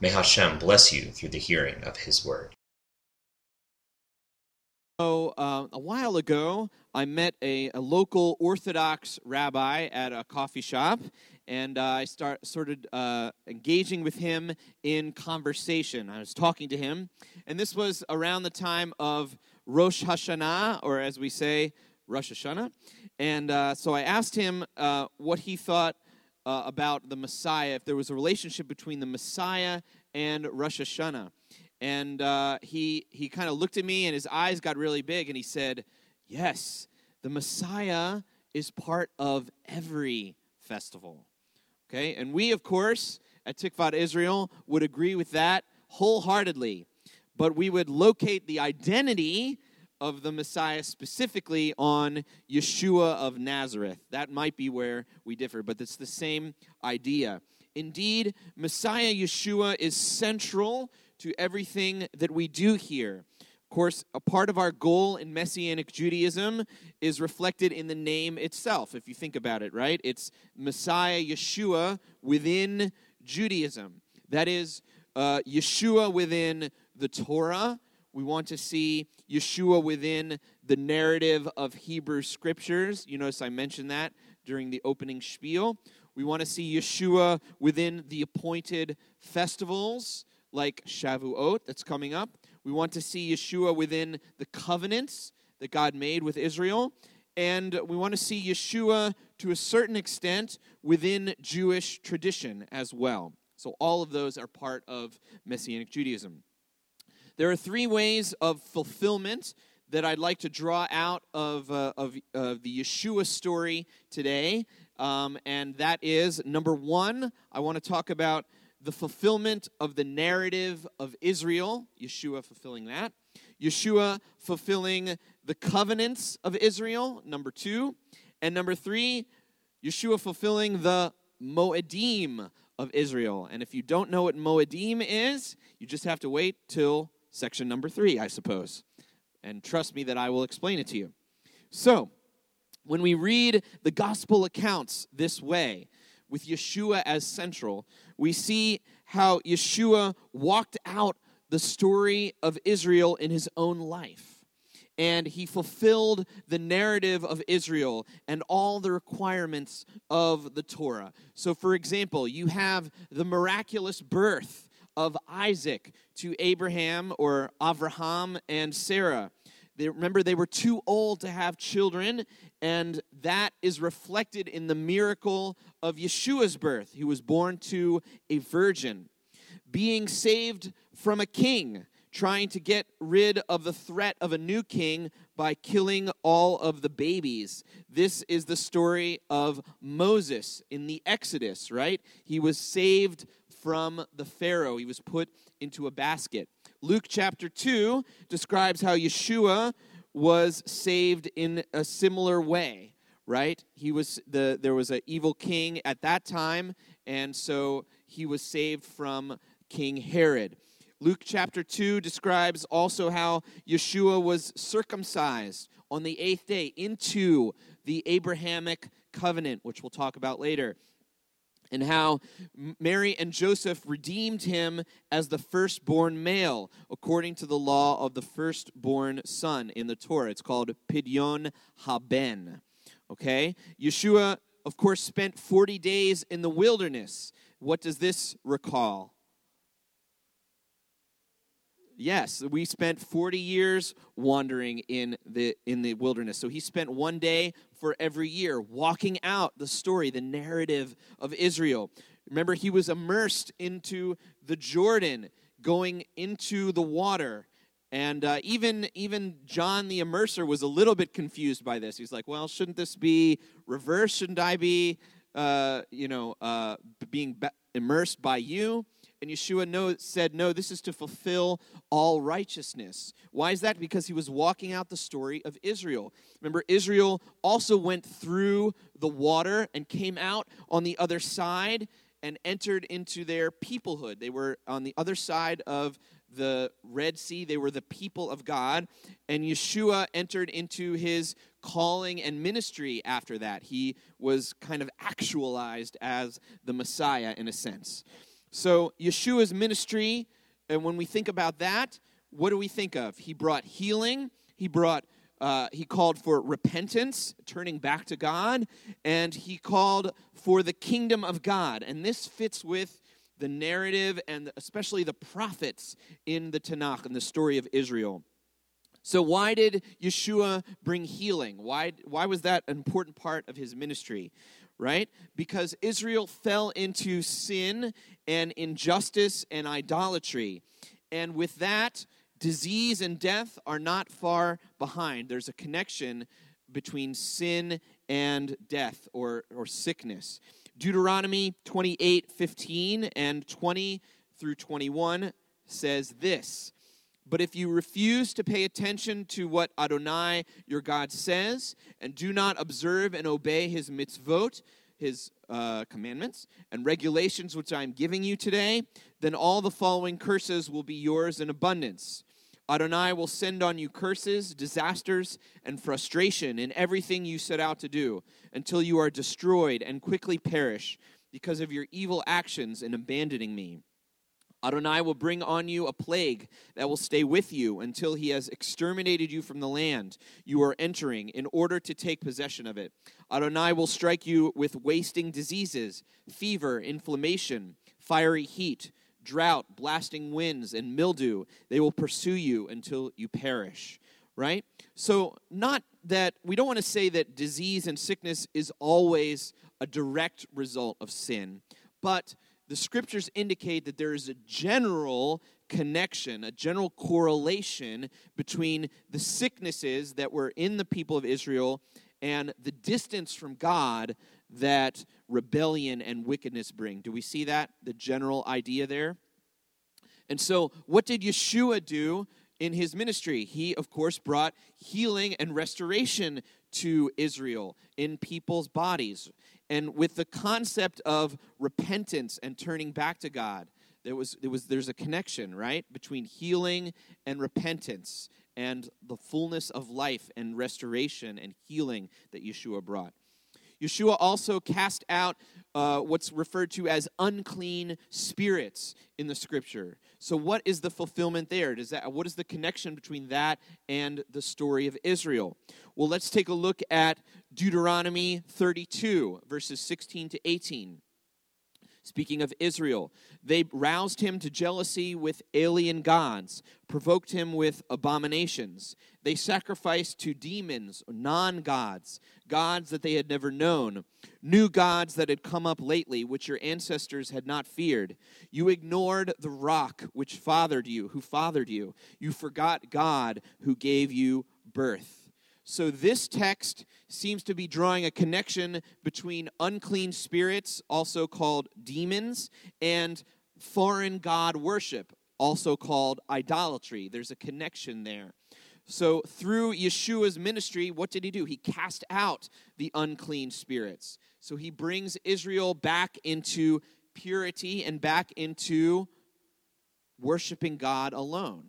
May Hashem bless you through the hearing of His word. So, uh, a while ago, I met a, a, local Orthodox rabbi at a coffee shop, and uh, I start, started uh, engaging with him in conversation. I was talking to him, and this was around the time of Rosh Hashanah, or as we say, Rosh Hashanah. And uh, so I asked him uh, what he thought uh, about the Messiah, if there was a relationship between the Messiah and Rosh Hashanah. And uh, he, he kind of looked at me and his eyes got really big and he said, Yes, the Messiah is part of every festival. Okay, and we, of course, at Tikvat Israel would agree with that wholeheartedly. But we would locate the identity of the Messiah specifically on Yeshua of Nazareth. That might be where we differ, but it's the same idea. Indeed, Messiah Yeshua is central to everything that we do here. Of course, a part of our goal in Messianic Judaism is reflected in the name itself, if you think about it, right? It's Messiah Yeshua within Judaism. That is, uh, Yeshua within the Torah, we want to see Yeshua within the narrative of Hebrew scriptures. You notice I mentioned that during the opening spiel. We want to see Yeshua within the appointed festivals like Shavuot that's coming up. We want to see Yeshua within the covenants that God made with Israel. And we want to see Yeshua to a certain extent within Jewish tradition as well. So all of those are part of Messianic Judaism. There are three ways of fulfillment that I'd like to draw out of, uh, of, the Yeshua story today. Um, and that is number one, I want to talk about the fulfillment of the narrative of Israel, Yeshua fulfilling that. Yeshua fulfilling the covenants of Israel, number two. And number three, Yeshua fulfilling the Moedim of Israel. And if you don't know what Moedim is, you just have to wait till section number three, I suppose. And trust me that I will explain it to you. So, when we read the gospel accounts this way, with Yeshua as central, we see how Yeshua walked out the story of Israel in his own life. And he fulfilled the narrative of Israel and all the requirements of the Torah. So, for example, you have the miraculous birth of Isaac to Abraham or Avraham and Sarah. They, remember, they were too old to have children, and that is reflected in the miracle of Yeshua's birth. He was born to a virgin, being saved from a king, trying to get rid of the threat of a new king by killing all of the babies. This is the story of Moses in the Exodus, right? He was saved from the Pharaoh. He was put into a basket. Luke chapter 2 describes how Yeshua was saved in a similar way, right? He was the there was an evil king at that time, and so he was saved from King Herod. Luke chapter 2 describes also how Yeshua was circumcised on the eighth day into the Abrahamic covenant, which we'll talk about later and how Mary and Joseph redeemed him as the firstborn male, according to the law of the firstborn son in the Torah. It's called Pidyon Haben. Okay? Yeshua, of course, spent 40 days in the wilderness. What does this recall? Yes, we spent 40 years wandering in the in the wilderness. So he spent one day for every year walking out the story, the narrative of Israel. Remember he was immersed into the Jordan, going into the water. And uh, even even John the immerser was a little bit confused by this. He's like, "Well, shouldn't this be reversed? Shouldn't I be, uh, you know, uh, being immersed by you?" And Yeshua no, said, No, this is to fulfill all righteousness. Why is that? Because he was walking out the story of Israel. Remember, Israel also went through the water and came out on the other side and entered into their peoplehood. They were on the other side of the Red Sea. They were the people of God. And Yeshua entered into his calling and ministry after that. He was kind of actualized as the Messiah in a sense. So, Yeshua's ministry, and when we think about that, what do we think of? He brought healing, he brought uh, he called for repentance, turning back to God, and he called for the kingdom of God. And this fits with the narrative and especially the prophets in the Tanakh and the story of Israel. So, why did Yeshua bring healing? Why, why was that an important part of his ministry? Right? Because Israel fell into sin and injustice and idolatry. And with that, disease and death are not far behind. There's a connection between sin and death or, or sickness. Deuteronomy 28 15 and 20 through 21 says this But if you refuse to pay attention to what Adonai your God says, and do not observe and obey his mitzvot, his uh, commandments and regulations which I am giving you today, then all the following curses will be yours in abundance. Adonai will send on you curses, disasters, and frustration in everything you set out to do until you are destroyed and quickly perish because of your evil actions in abandoning me. Adonai will bring on you a plague that will stay with you until he has exterminated you from the land you are entering in order to take possession of it. Adonai will strike you with wasting diseases, fever, inflammation, fiery heat drought, blasting winds, and mildew. They will pursue you until you perish. Right? So, not that we don't want to say that disease and sickness is always a direct result of sin, but the scriptures indicate that there is a general connection, a general correlation between the sicknesses that were in the people of Israel and the distance from God that rebellion and wickedness bring. Do we see that? The general idea there? And so, what did Yeshua do in his ministry? He, of course, brought healing and restoration to Israel in people's bodies. And with the concept of repentance and turning back to God, there was, there was there's a connection, right, between healing and repentance and the fullness of life and restoration and healing that Yeshua brought. Yeshua also cast out uh, what's referred to as unclean spirits in the scripture. So, what is the fulfillment there? Does that, what is the connection between that and the story of Israel? Well, let's take a look at Deuteronomy 32, verses 16 to 18. Speaking of Israel, they roused him to jealousy with alien gods, provoked him with abominations. They sacrificed to demons, non gods, gods that they had never known, new gods that had come up lately, which your ancestors had not feared. You ignored the rock which fathered you, who fathered you. You forgot God who gave you birth. So, this text seems to be drawing a connection between unclean spirits, also called demons, and foreign god worship, also called idolatry. There's a connection there. So, through Yeshua's ministry, what did he do? He cast out the unclean spirits. So, he brings Israel back into purity and back into worshiping God alone,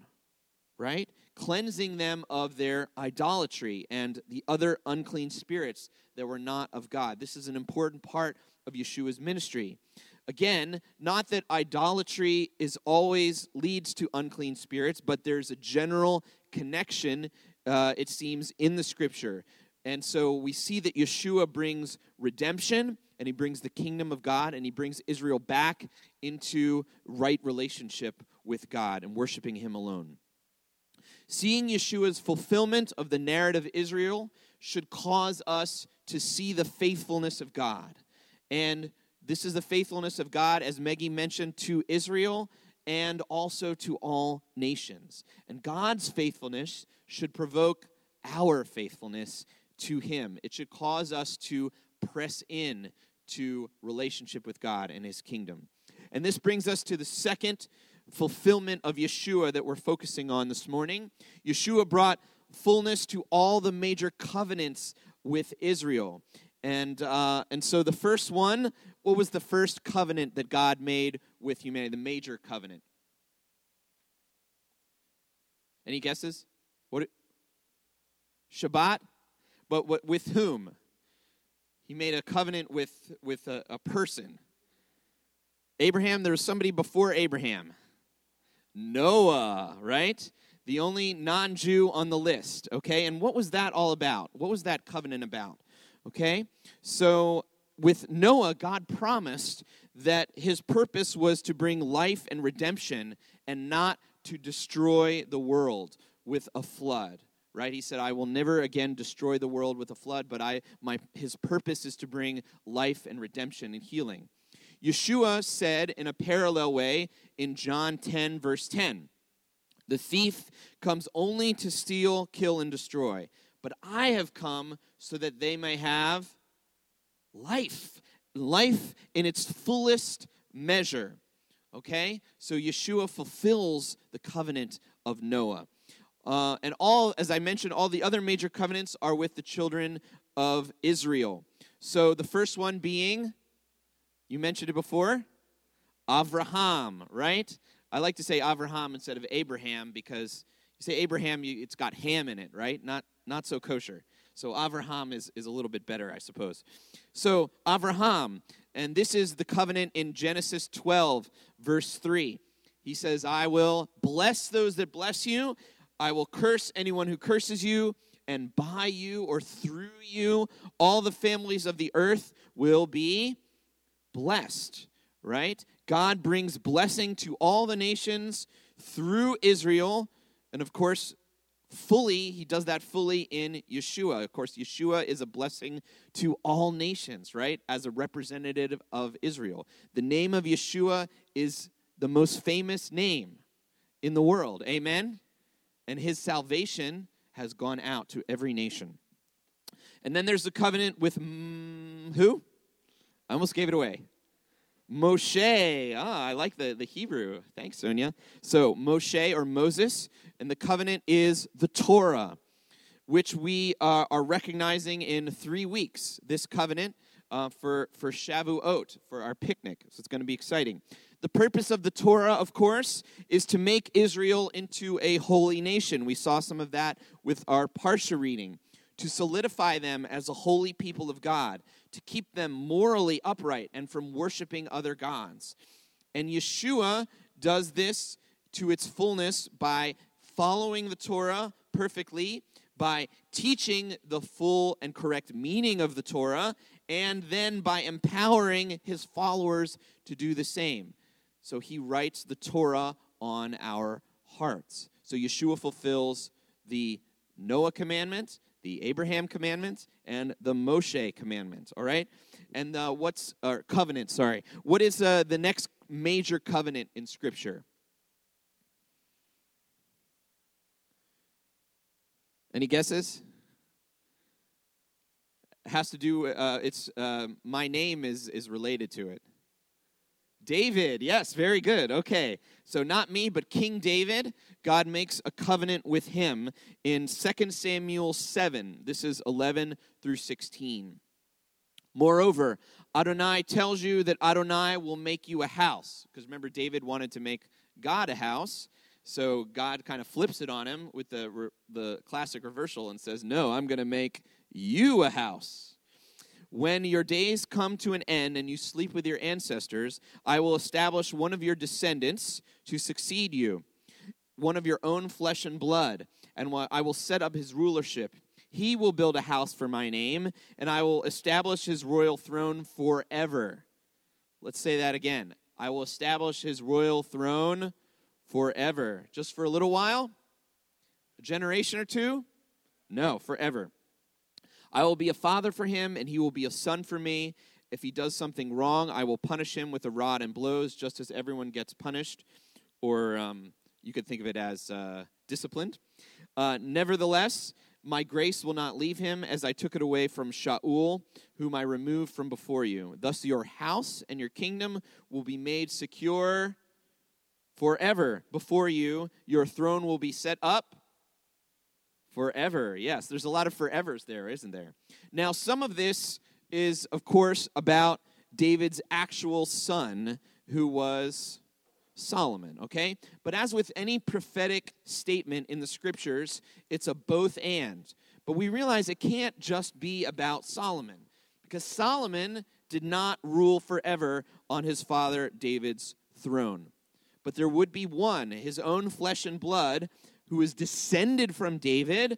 right? Cleansing them of their idolatry and the other unclean spirits that were not of God. This is an important part of Yeshua's ministry. Again, not that idolatry is always leads to unclean spirits, but there's a general connection, uh, it seems, in the scripture. And so we see that Yeshua brings redemption and he brings the kingdom of God and he brings Israel back into right relationship with God and worshiping him alone. Seeing Yeshua's fulfillment of the narrative Israel should cause us to see the faithfulness of God. And this is the faithfulness of God, as Meggie mentioned, to Israel and also to all nations. And God's faithfulness should provoke our faithfulness to Him. It should cause us to press in to relationship with God and His kingdom. And this brings us to the second fulfillment of Yeshua that we're focusing on this morning. Yeshua brought fullness to all the major covenants with Israel. And, uh, and so the first one, what was the first covenant that God made with humanity, the major covenant? Any guesses? What? Shabbat? But what, with whom? He made a covenant with, with a, a person. Abraham, there was somebody before Abraham. Noah, right? The only non Jew on the list, okay? And what was that all about? What was that covenant about? Okay? So with Noah, God promised that his purpose was to bring life and redemption and not to destroy the world with a flood right he said i will never again destroy the world with a flood but i my his purpose is to bring life and redemption and healing yeshua said in a parallel way in john 10 verse 10 the thief comes only to steal kill and destroy but I have come so that they may have life, life in its fullest measure. Okay? So Yeshua fulfills the covenant of Noah. Uh, and all, as I mentioned, all the other major covenants are with the children of Israel. So the first one being, you mentioned it before, Avraham, right? I like to say Avraham instead of Abraham because you say Abraham, you, it's got ham in it, right? Not not so kosher. So Avraham is, is a little bit better, I suppose. So Avraham, and this is the covenant in Genesis 12, verse 3. He says, I will bless those that bless you, I will curse anyone who curses you, and by you or through you, all the families of the earth will be blessed, right? God brings blessing to all the nations through Israel. And of course, fully, he does that fully in Yeshua. Of course, Yeshua is a blessing to all nations, right? As a representative of Israel. The name of Yeshua is the most famous name in the world. Amen? And his salvation has gone out to every nation. And then there's the covenant with mm, who? I almost gave it away. Moshe. Ah, I like the, the Hebrew. Thanks, Sonia. So, Moshe or Moses, and the covenant is the Torah, which we uh, are recognizing in three weeks. This covenant uh, for, for Shavuot, for our picnic. So, it's going to be exciting. The purpose of the Torah, of course, is to make Israel into a holy nation. We saw some of that with our Parsha reading to solidify them as a holy people of God, to keep them morally upright and from worshiping other gods. And Yeshua does this to its fullness by following the Torah perfectly, by teaching the full and correct meaning of the Torah, and then by empowering his followers to do the same. So he writes the Torah on our hearts. So Yeshua fulfills the Noah commandment, the Abraham commandments and the Moshe commandments, All right, and uh, what's or covenant? Sorry, what is uh, the next major covenant in Scripture? Any guesses? Has to do. Uh, it's uh, my name is is related to it. David, yes, very good. Okay. So not me, but King David, God makes a covenant with him in 2 Samuel 7. This is 11 through 16. Moreover, Adonai tells you that Adonai will make you a house. Because remember, David wanted to make God a house. So God kind of flips it on him with the, the classic reversal and says, No, I'm going to make you a house. When your days come to an end and you sleep with your ancestors, I will establish one of your descendants to succeed you, one of your own flesh and blood, and I will set up his rulership. He will build a house for my name, and I will establish his royal throne forever. Let's say that again. I will establish his royal throne forever. Just for a little while? A generation or two? No, forever. I will be a father for him, and he will be a son for me. If he does something wrong, I will punish him with a rod and blows, just as everyone gets punished. Or um, you could think of it as uh, disciplined. Uh, nevertheless, My grace will not leave him, as I took it away from Shaul, whom I removed from before you. Thus your house and your kingdom will be made secure forever before you. Your throne will be set up forever. Yes, there's a lot of forevers there, isn't there? Now, some of this is, of course, about David's actual son, who was Solomon, okay? But as with any prophetic statement in the scriptures, it's a both and. But we realize it can't just be about Solomon, because Solomon did not rule forever on his father David's throne. But there would be one, his own flesh and blood, who is descended from David,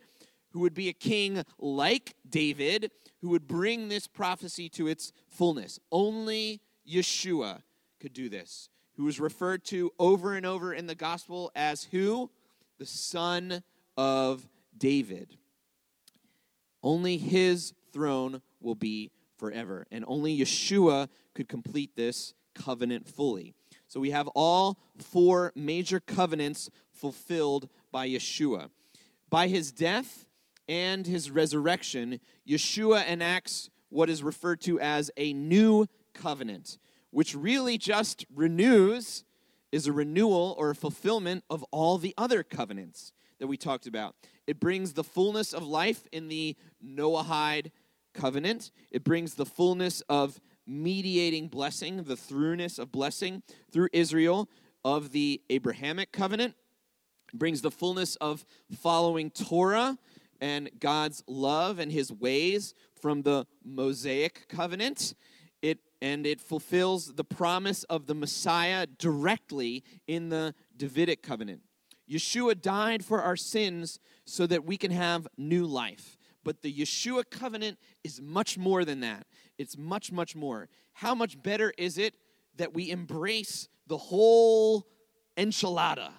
who would be a king like David, who would bring this prophecy to its fullness. Only Yeshua could do this who is referred to over and over in the gospel as who? The son of David. Only his throne will be forever. And only Yeshua could complete this covenant fully. So we have all four major covenants fulfilled by Yeshua. By his death and his resurrection, Yeshua enacts what is referred to as a new covenant which really just renews, is a renewal or a fulfillment of all the other covenants that we talked about. It brings the fullness of life in the Noahide covenant, it brings the fullness of mediating blessing, the throughness of blessing through Israel of the Abrahamic covenant, brings the fullness of following Torah and God's love and his ways from the Mosaic covenant It and it fulfills the promise of the Messiah directly in the Davidic covenant. Yeshua died for our sins so that we can have new life. But the Yeshua covenant is much more than that. It's much, much more. How much better is it that we embrace the whole enchilada,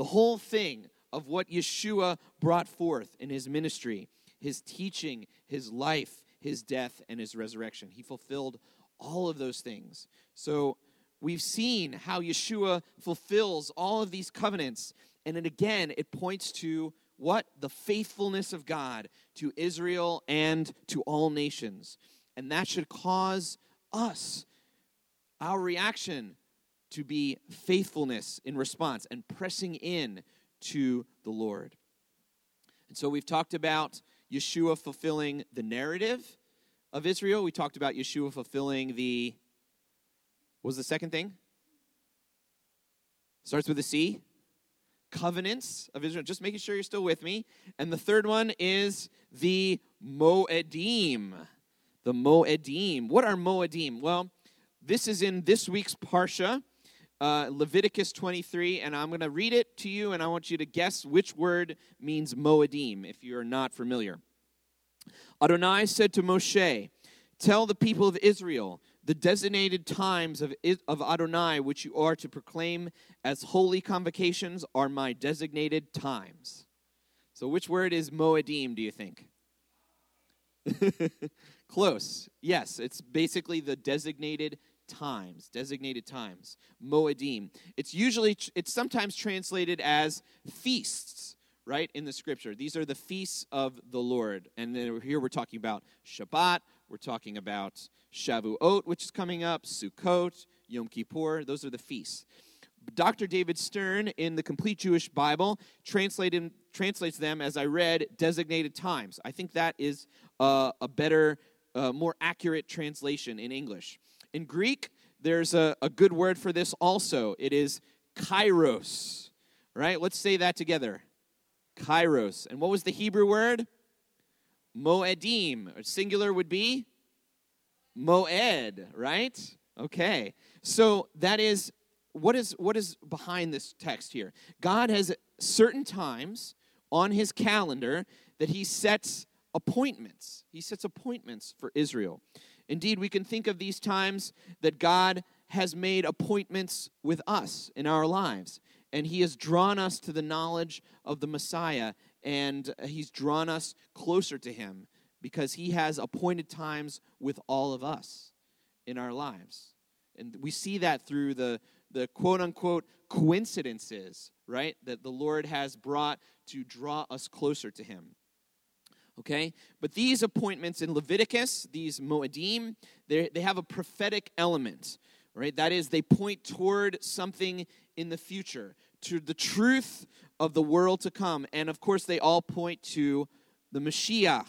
the whole thing of what Yeshua brought forth in his ministry, his teaching, his life, his death, and his resurrection? He fulfilled all of those things. So we've seen how Yeshua fulfills all of these covenants. And then again, it points to what? The faithfulness of God to Israel and to all nations. And that should cause us, our reaction, to be faithfulness in response and pressing in to the Lord. And so we've talked about Yeshua fulfilling the narrative of Israel. We talked about Yeshua fulfilling the, what was the second thing? Starts with a C. Covenants of Israel. Just making sure you're still with me. And the third one is the Moedim. The Moedim. What are Moedim? Well, this is in this week's Parsha, uh, Leviticus 23, and I'm going to read it to you, and I want you to guess which word means Moedim if you're not familiar. Adonai said to Moshe, Tell the people of Israel the designated times of, of Adonai, which you are to proclaim as holy convocations, are my designated times. So, which word is Moedim, do you think? Close. Yes, it's basically the designated times, designated times. Moedim. It's usually, it's sometimes translated as feasts right, in the scripture. These are the feasts of the Lord. And then here we're talking about Shabbat, we're talking about Shavuot, which is coming up, Sukkot, Yom Kippur. Those are the feasts. Dr. David Stern in the Complete Jewish Bible translated, translates them, as I read, designated times. I think that is uh, a better, uh, more accurate translation in English. In Greek, there's a, a good word for this also. It is kairos, right? Let's say that together. Kairos. And what was the Hebrew word? Moedim. Singular would be Moed, right? Okay. So that is what is what is behind this text here? God has certain times on his calendar that he sets appointments. He sets appointments for Israel. Indeed, we can think of these times that God has made appointments with us in our lives and he has drawn us to the knowledge of the Messiah, and he's drawn us closer to him because he has appointed times with all of us in our lives. And we see that through the, the quote unquote coincidences, right, that the Lord has brought to draw us closer to him. Okay? But these appointments in Leviticus, these Moedim, they have a prophetic element, right? That is, they point toward something in the future, to the truth of the world to come. And of course, they all point to the Mashiach.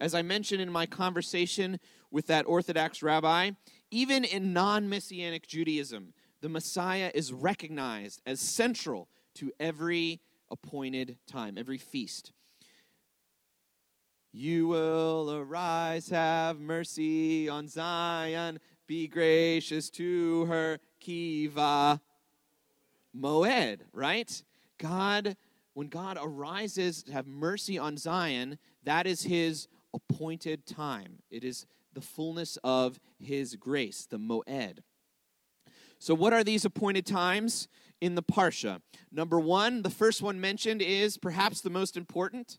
As I mentioned in my conversation with that Orthodox rabbi, even in non Messianic Judaism, the Messiah is recognized as central to every appointed time, every feast. You will arise, have mercy on Zion, be gracious to her, Kiva. Moed, right? God, when God arises to have mercy on Zion, that is his appointed time. It is the fullness of his grace, the Moed. So, what are these appointed times in the Parsha? Number one, the first one mentioned is perhaps the most important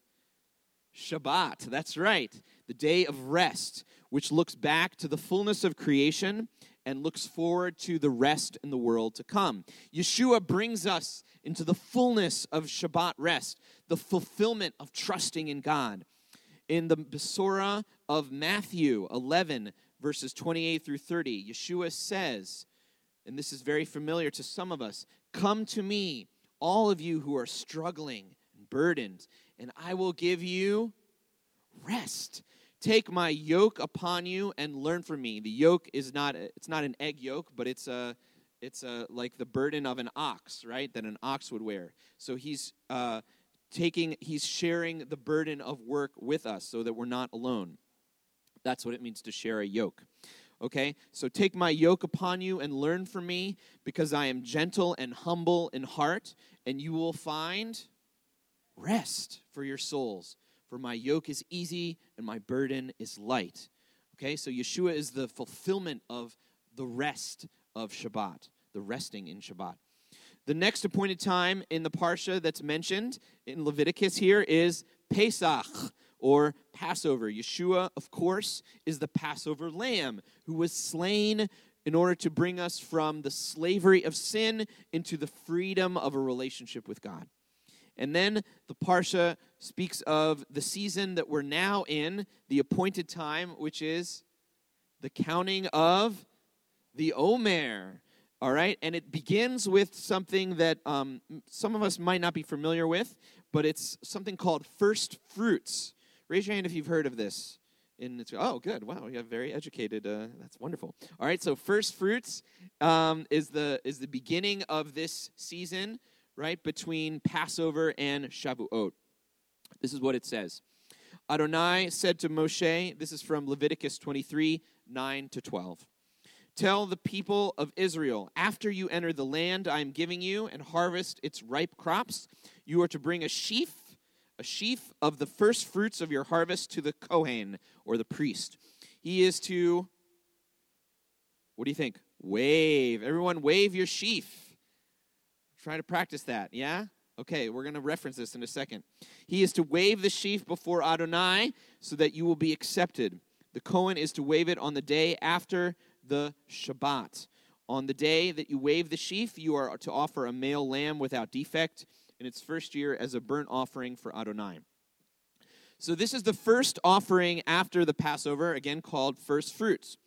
Shabbat. That's right, the day of rest, which looks back to the fullness of creation and looks forward to the rest in the world to come. Yeshua brings us into the fullness of Shabbat rest, the fulfillment of trusting in God. In the Besorah of Matthew 11, verses 28 through 30, Yeshua says, and this is very familiar to some of us Come to me, all of you who are struggling and burdened, and I will give you rest. Take my yoke upon you and learn from me. The yoke is not it's not an egg yoke, but it's a it's a like the burden of an ox, right? That an ox would wear. So he's uh, taking he's sharing the burden of work with us so that we're not alone. That's what it means to share a yoke. Okay? So take my yoke upon you and learn from me because I am gentle and humble in heart and you will find rest for your souls. For my yoke is easy and my burden is light. Okay, so Yeshua is the fulfillment of the rest of Shabbat, the resting in Shabbat. The next appointed time in the Parsha that's mentioned in Leviticus here is Pesach or Passover. Yeshua, of course, is the Passover lamb who was slain in order to bring us from the slavery of sin into the freedom of a relationship with God. And then the Parsha speaks of the season that we're now in, the appointed time, which is the counting of the Omer. All right, and it begins with something that um, some of us might not be familiar with, but it's something called first fruits. Raise your hand if you've heard of this. In oh, good. Wow, you have very educated. Uh, that's wonderful. All right, so first fruits um, is the is the beginning of this season right, between Passover and Shavuot. This is what it says Adonai said to Moshe, this is from Leviticus 23 9 to 12. Tell the people of Israel, after you enter the land I am giving you and harvest its ripe crops, you are to bring a sheaf, a sheaf of the first fruits of your harvest to the Kohen or the priest. He is to, what do you think? Wave. Everyone, wave your sheaf. Try to practice that, yeah? Okay, we're going to reference this in a second. He is to wave the sheaf before Adonai so that you will be accepted. The Cohen is to wave it on the day after the Shabbat. On the day that you wave the sheaf, you are to offer a male lamb without defect in its first year as a burnt offering for Adonai. So, this is the first offering after the Passover, again called first fruits.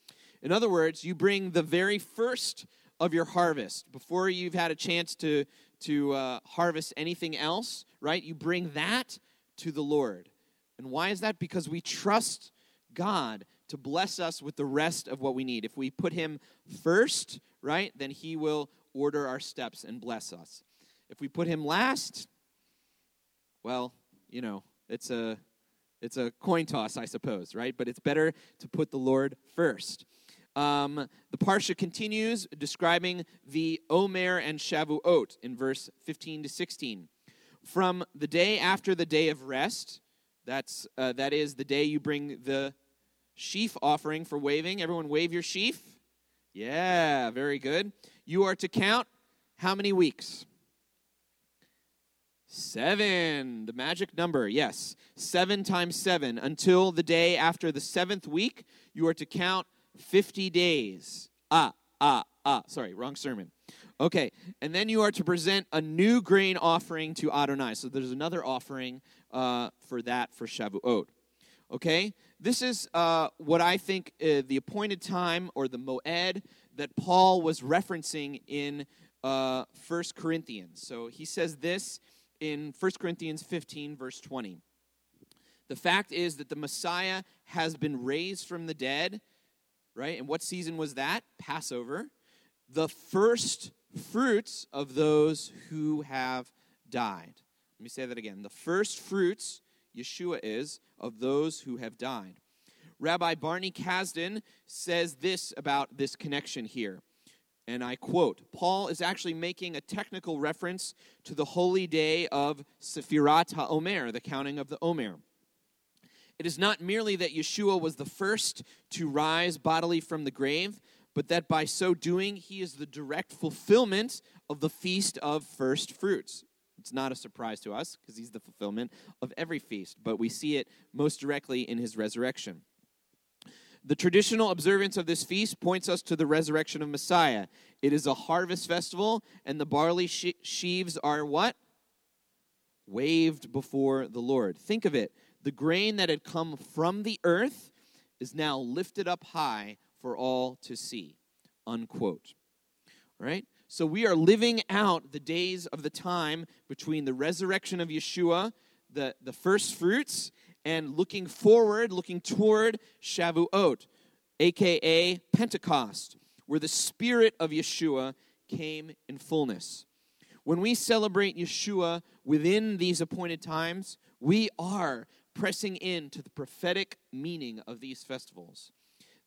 In other words, you bring the very first of your harvest, before you've had a chance to, to uh, harvest anything else, right? You bring that to the Lord. And why is that? Because we trust God to bless us with the rest of what we need. If we put Him first, right, then He will order our steps and bless us. If we put Him last, well, you know, it's a it's a coin toss, I suppose, right? But it's better to put the Lord first. Um, the Parsha continues describing the Omer and Shavuot in verse 15 to 16. From the day after the day of rest, that's, uh, that is the day you bring the sheaf offering for waving. Everyone wave your sheaf. Yeah, very good. You are to count how many weeks? Seven, the magic number, yes. Seven times seven. Until the day after the seventh week, you are to count 50 days. Ah, ah, ah. Sorry, wrong sermon. Okay, and then you are to present a new grain offering to Adonai. So there's another offering uh, for that for Shavuot. Okay? This is uh, what I think uh, the appointed time or the moed that Paul was referencing in uh, 1 Corinthians. So he says this in 1 Corinthians 15, verse 20. The fact is that the Messiah has been raised from the dead, right? And what season was that? Passover. The first fruits of those who have died. Let me say that again. The first fruits, Yeshua is, of those who have died. Rabbi Barney Kasdan says this about this connection here. And I quote Paul is actually making a technical reference to the holy day of Sephirat HaOmer, the counting of the Omer. It is not merely that Yeshua was the first to rise bodily from the grave, but that by so doing, he is the direct fulfillment of the feast of first fruits. It's not a surprise to us because he's the fulfillment of every feast, but we see it most directly in his resurrection. The traditional observance of this feast points us to the resurrection of Messiah. It is a harvest festival, and the barley sheaves are what? Waved before the Lord. Think of it. The grain that had come from the earth is now lifted up high for all to see. Unquote. All right? So we are living out the days of the time between the resurrection of Yeshua, the, the first fruits, and looking forward, looking toward Shavuot, aka Pentecost, where the Spirit of Yeshua came in fullness. When we celebrate Yeshua within these appointed times, we are pressing into the prophetic meaning of these festivals.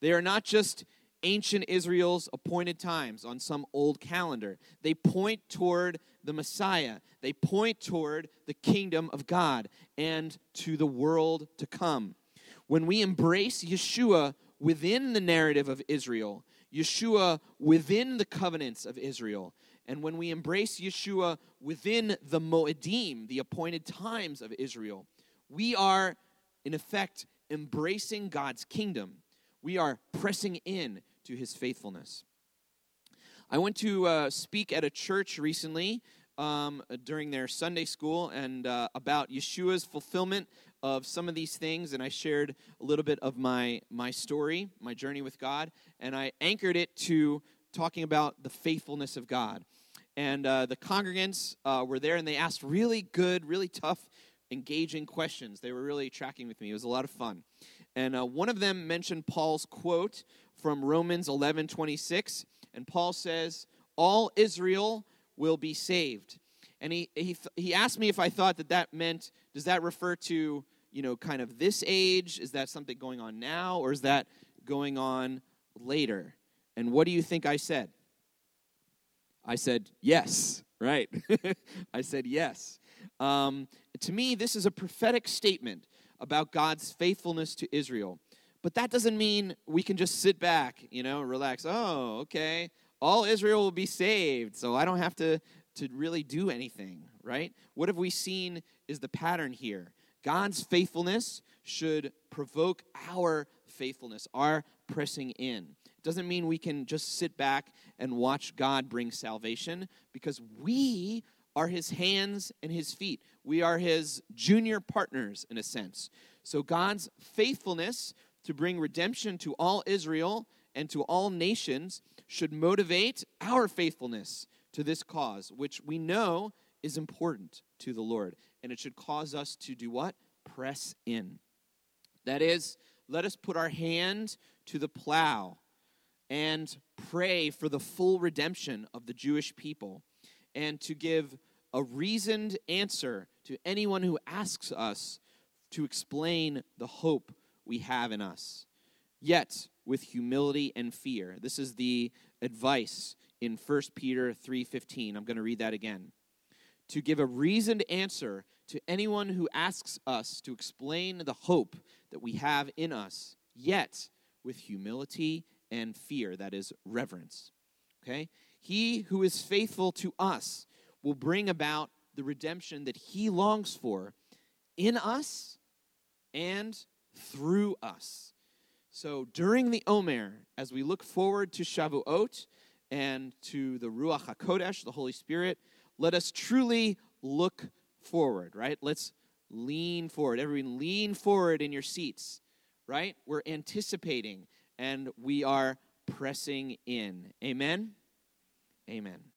They are not just ancient Israel's appointed times on some old calendar. They point toward the Messiah, they point toward the kingdom of God and to the world to come. When we embrace Yeshua within the narrative of Israel, Yeshua within the covenants of Israel, and when we embrace Yeshua within the Moedim, the appointed times of Israel, we are, in effect, embracing God's kingdom. We are pressing in to his faithfulness. I went to uh, speak at a church recently um, during their Sunday school and uh, about Yeshua's fulfillment of some of these things, and I shared a little bit of my my story, my journey with God, and I anchored it to talking about the faithfulness of God. And uh, the congregants uh, were there, and they asked really good, really tough, engaging questions. They were really tracking with me. It was a lot of fun. And uh, one of them mentioned Paul's quote from Romans 11 26. And Paul says, All Israel will be saved. And he, he, he asked me if I thought that that meant, does that refer to, you know, kind of this age? Is that something going on now? Or is that going on later? And what do you think I said? I said, yes, right? I said, yes. Um, to me, this is a prophetic statement about God's faithfulness to Israel. But that doesn't mean we can just sit back, you know, relax. Oh, okay. All Israel will be saved, so I don't have to, to really do anything, right? What have we seen is the pattern here. God's faithfulness should provoke our faithfulness, our pressing in. It doesn't mean we can just sit back and watch God bring salvation because we are his hands and his feet. We are his junior partners in a sense. So God's faithfulness to bring redemption to all Israel and to all nations should motivate our faithfulness to this cause, which we know is important to the Lord. And it should cause us to do what? Press in. That is, let us put our hand to the plow and pray for the full redemption of the Jewish people and to give a reasoned answer to anyone who asks us to explain the hope we have in us, yet with humility and fear. This is the advice in 1 Peter 3:15. I'm going to read that again. To give a reasoned answer to anyone who asks us to explain the hope that we have in us, yet with humility and fear, that is reverence. Okay? He who is faithful to us will bring about the redemption that he longs for in us and through us. So during the Omer, as we look forward to Shavuot and to the Ruach HaKodesh, the Holy Spirit, let us truly look forward, right? Let's lean forward. Everyone, lean forward in your seats, right? We're anticipating and we are pressing in. Amen? Amen.